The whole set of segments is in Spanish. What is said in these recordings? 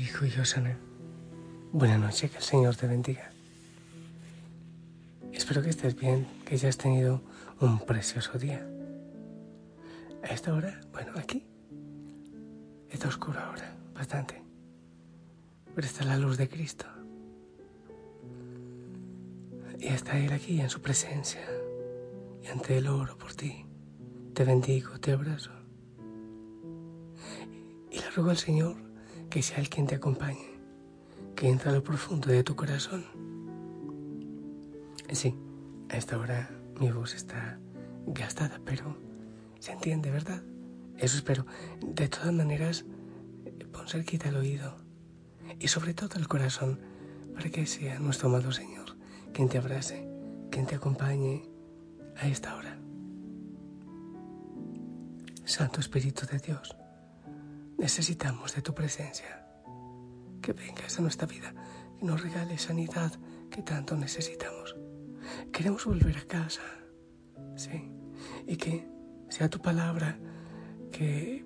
hijo y Osana. Buenas noches, que el Señor te bendiga. Espero que estés bien, que hayas tenido un precioso día. A esta hora, bueno, aquí está oscuro ahora, bastante. Pero está la luz de Cristo. Y está Él aquí en su presencia. Y ante el oro por ti. Te bendigo, te abrazo. Y le ruego al Señor que sea Él quien te acompañe, que entre a lo profundo de tu corazón. Sí, a esta hora mi voz está gastada, pero se entiende, ¿verdad? Eso espero. De todas maneras, pon cerquita el oído y sobre todo el corazón para que sea nuestro amado Señor quien te abrace, quien te acompañe a esta hora. Santo Espíritu de Dios, Necesitamos de tu presencia. Que vengas a nuestra vida y nos regales sanidad que tanto necesitamos. Queremos volver a casa, sí, y que sea tu palabra que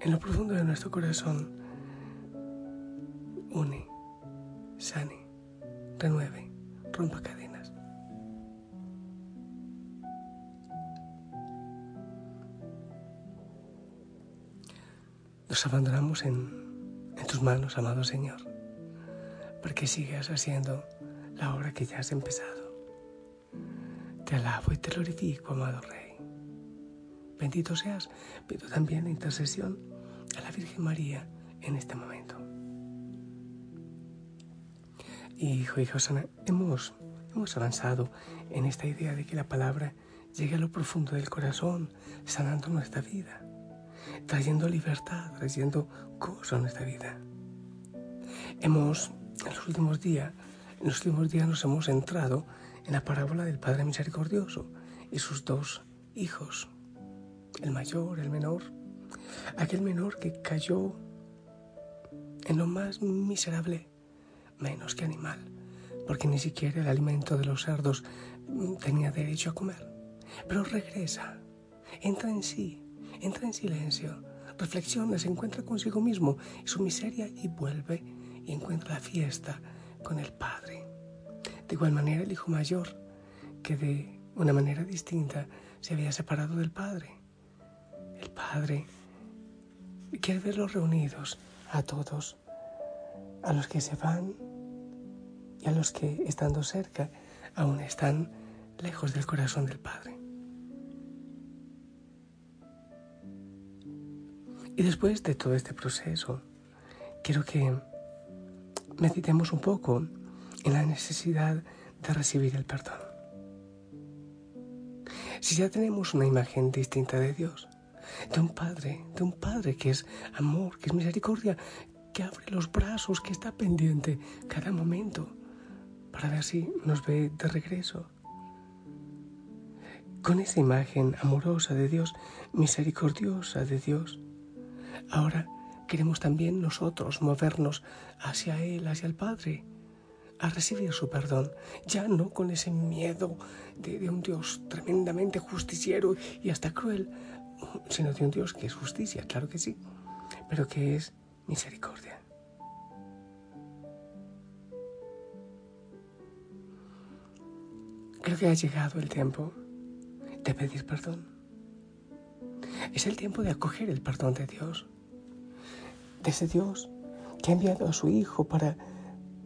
en lo profundo de nuestro corazón une, sane, renueve, rompa cadenas. Nos abandonamos en, tus manos, amado Señor, para que sigas haciendo la obra que ya has empezado. Te alabo y te glorifico, amado Rey. Bendito seas, pido también la intercesión a la Virgen María en este momento. Hijo y Josana, hemos, hemos avanzado en esta idea de que la palabra llegue a lo profundo del corazón, sanando nuestra vida trayendo libertad, trayendo cosas a nuestra vida. Hemos, en los últimos días, en los últimos días nos hemos centrado en la parábola del Padre Misericordioso y sus dos hijos, el mayor, el menor, aquel menor que cayó en lo más miserable, menos que animal, porque ni siquiera el alimento de los cerdos tenía derecho a comer. Pero regresa, entra en sí, entra en silencio, reflexiona, se encuentra consigo mismo y su miseria y vuelve y encuentra la fiesta con el Padre. De igual manera el Hijo Mayor, que de una manera distinta se había separado del Padre. El Padre quiere verlos reunidos a todos, a los que se van y a los que, estando cerca, aún están lejos del corazón del Padre. Y después de todo este proceso, quiero que meditemos un poco en la necesidad de recibir el perdón. Si ya tenemos una imagen distinta de Dios, de un Padre, de un Padre que es amor, que es misericordia, que abre los brazos, que está pendiente cada momento para ver si nos ve de regreso. Con esa imagen amorosa de Dios, misericordiosa de Dios, Ahora queremos también nosotros movernos hacia Él, hacia el Padre, a recibir su perdón, ya no con ese miedo de, un Dios tremendamente justiciero y hasta cruel, sino de un Dios que es justicia, claro que sí, pero que es misericordia. Creo que ha llegado el tiempo de pedir perdón. Es el tiempo de acoger el perdón de Dios de ese Dios que ha enviado a su Hijo para,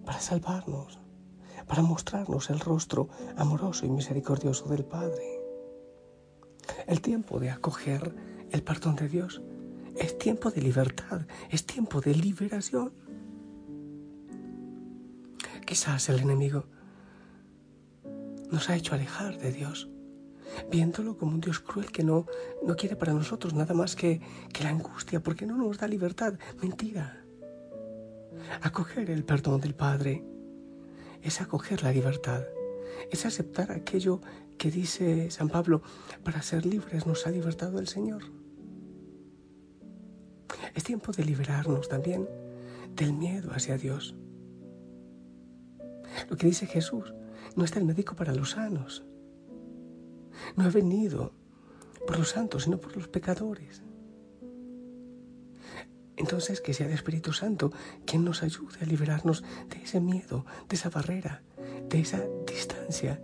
para salvarnos, para mostrarnos el rostro amoroso y misericordioso del Padre. El tiempo de acoger el perdón de Dios es tiempo de libertad, es tiempo de liberación. Quizás el enemigo nos ha hecho alejar de Dios viéndolo como un Dios cruel que no, no quiere para nosotros nada más que, que la angustia, porque no nos da libertad. Mentira. Acoger el perdón del Padre es acoger la libertad, es aceptar aquello que dice San Pablo, para ser libres nos ha libertado el Señor. Es tiempo de liberarnos también del miedo hacia Dios. Lo que dice Jesús, no está el médico para los sanos, no ha venido por los santos, sino por los pecadores. Entonces que sea el Espíritu Santo quien nos ayude a liberarnos de ese miedo, de esa barrera, de esa distancia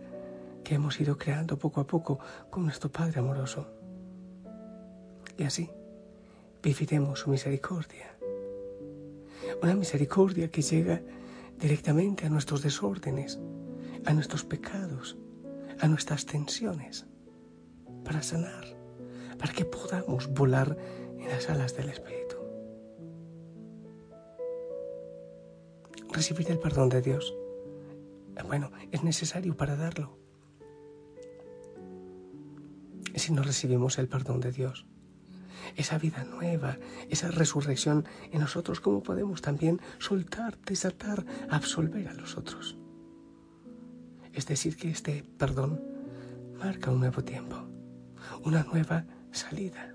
que hemos ido creando poco a poco con nuestro Padre amoroso. Y así viviremos su misericordia. Una misericordia que llega directamente a nuestros desórdenes, a nuestros pecados, a nuestras tensiones, para sanar, para que podamos volar en las alas del Espíritu. Recibir el perdón de Dios. Bueno, es necesario para darlo. Si no recibimos el perdón de Dios, esa vida nueva, esa resurrección en nosotros, ¿cómo podemos también soltar, desatar, absolver a los otros? Es decir, que este perdón marca un nuevo tiempo, una nueva salida.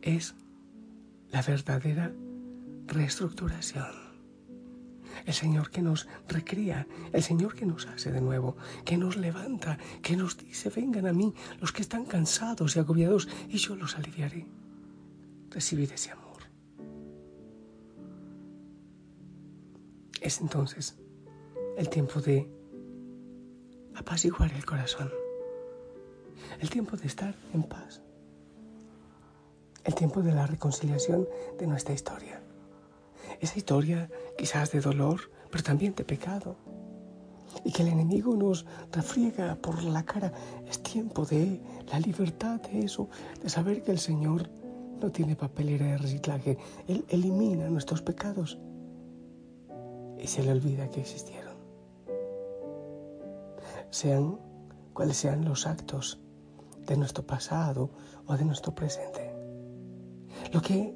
Es la verdadera reestructuración. El Señor que nos recría, el Señor que nos hace de nuevo, que nos levanta, que nos dice, vengan a mí los que están cansados y agobiados y yo los aliviaré. Recibir ese amor. Es entonces el tiempo de apaciguar el corazón, el tiempo de estar en paz, el tiempo de la reconciliación de nuestra historia. Esa historia quizás de dolor, pero también de pecado. Y que el enemigo nos refriega por la cara. Es tiempo de la libertad de eso, de saber que el Señor no tiene papelera de reciclaje. Él elimina nuestros pecados y se le olvida que existieron. Sean cuales sean los actos de nuestro pasado o de nuestro presente. Lo que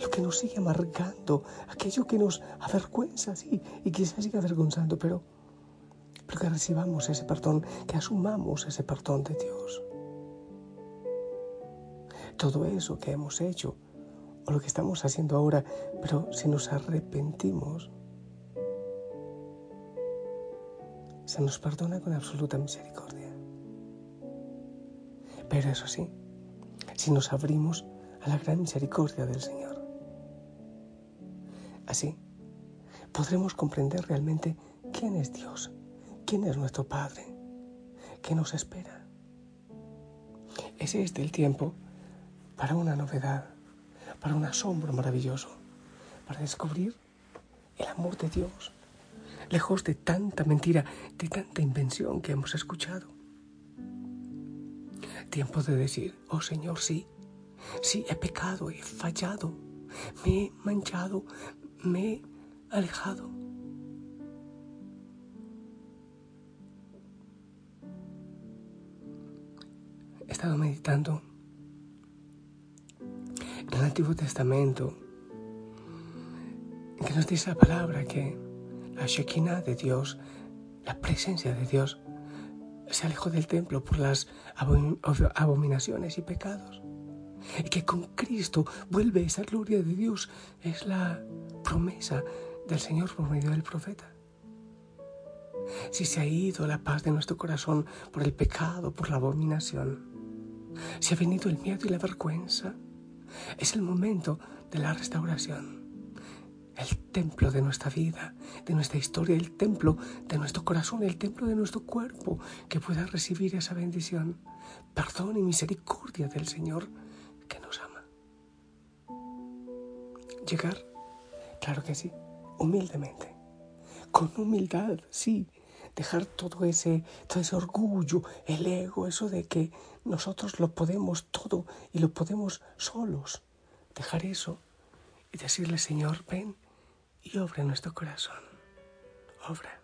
lo que nos sigue amargando, aquello que nos avergüenza, sí, y quizás siga avergonzando, pero, pero que recibamos ese perdón, que asumamos ese perdón de Dios. Todo eso que hemos hecho, o lo que estamos haciendo ahora, pero si nos arrepentimos, se nos perdona con absoluta misericordia. Pero eso sí, si nos abrimos a la gran misericordia del Señor. Así podremos comprender realmente quién es Dios, quién es nuestro Padre, qué nos espera. Es este el tiempo para una novedad, para un asombro maravilloso, para descubrir el amor de Dios, lejos de tanta mentira, de tanta invención que hemos escuchado. Tiempo de decir, oh Señor, sí, sí, he pecado, he fallado, me he manchado, me he alejado. He estado meditando en el Antiguo Testamento que nos dice la palabra que la Shekinah de Dios, la presencia de Dios, se alejó del templo por las abominaciones y pecados y que con Cristo vuelve esa gloria de Dios. Es la promesa del Señor por medio del profeta. Si se ha ido la paz de nuestro corazón por el pecado, por la abominación, si ha venido el miedo y la vergüenza, es el momento de la restauración. El templo de nuestra vida, de nuestra historia, el templo de nuestro corazón, el templo de nuestro cuerpo, que pueda recibir esa bendición, perdón y misericordia del Señor que nos ama. Llegar, claro que sí, humildemente, con humildad, sí, dejar todo ese, todo ese orgullo, el ego, eso de que nosotros lo podemos todo y lo podemos solos. Dejar eso y decirle, Señor, ven y obra en nuestro corazón. Obra.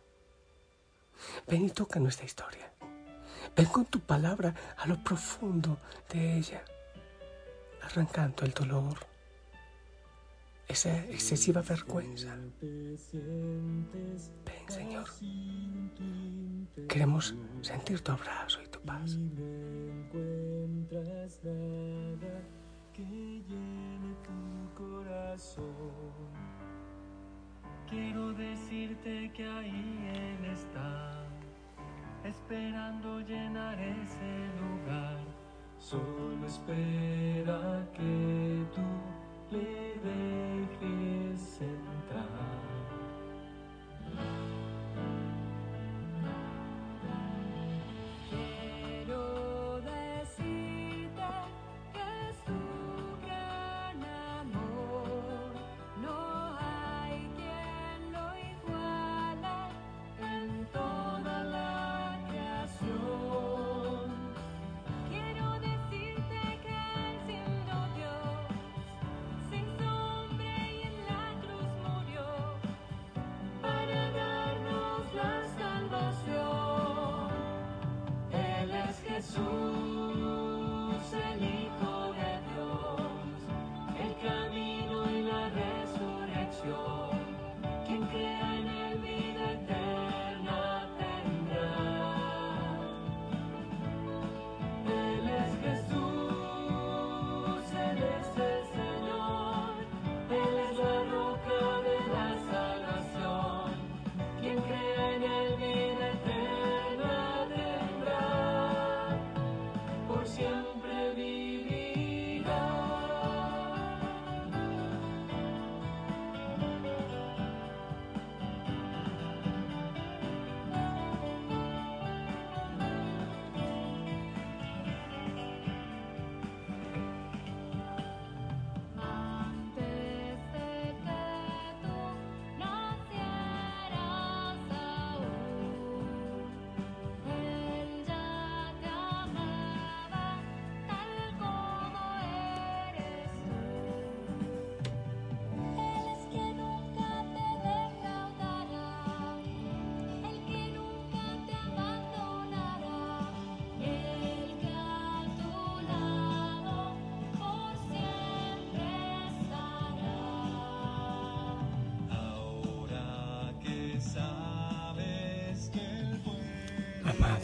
Ven y toca nuestra historia. Ven con tu palabra a lo profundo de ella arrancando el dolor, esa excesiva vergüenza. Ven, Señor. Queremos sentir tu abrazo y tu paz. que llene tu corazón. Decirte que ahí Él está, esperando llenar ese lugar solo espera que tú le dejes entrar.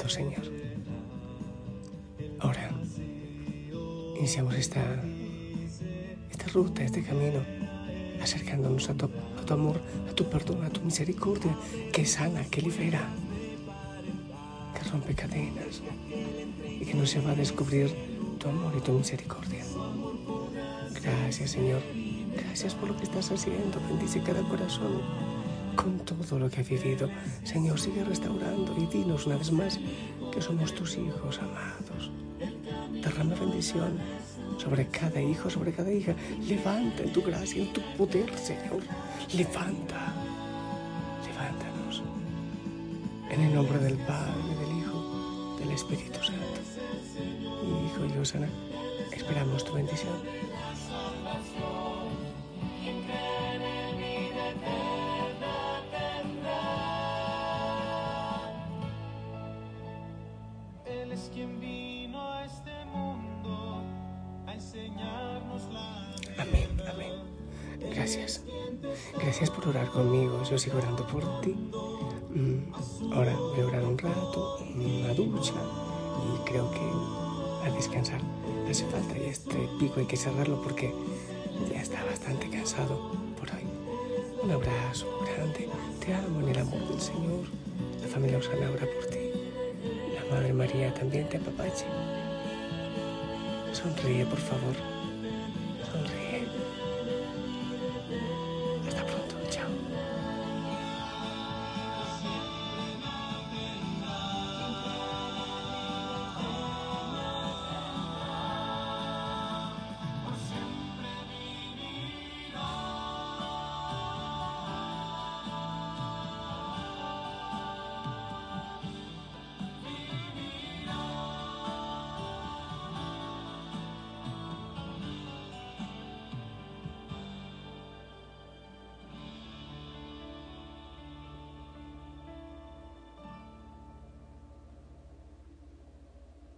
Señor. Ahora iniciamos esta, esta ruta, este camino, acercándonos a tu, a tu amor, a tu perdón, a tu misericordia, que sana, que libera, que rompe cadenas y que nos lleva a descubrir tu amor y tu misericordia. Gracias, Señor. Gracias por lo que estás haciendo. Bendice cada corazón con todo lo que ha vivido. Señor, sigue restaurando y dinos una vez más que somos tus hijos amados. Derrama bendición sobre cada hijo, sobre cada hija. Levanta en tu gracia, en tu poder, Señor. Levanta. Levántanos. En el nombre del Padre, del Hijo, del Espíritu Santo. Hijo y Osana, esperamos tu bendición. Gracias. Gracias por orar conmigo. Yo sigo orando por ti. Mm, ahora voy a orar un rato, una ducha y creo que a descansar hace falta. Y este pico hay que cerrarlo porque ya está bastante cansado por hoy. Un abrazo grande. Te amo en el amor del Señor. La familia Osana ora por ti. La Madre María también te apapache. Sonríe, por favor.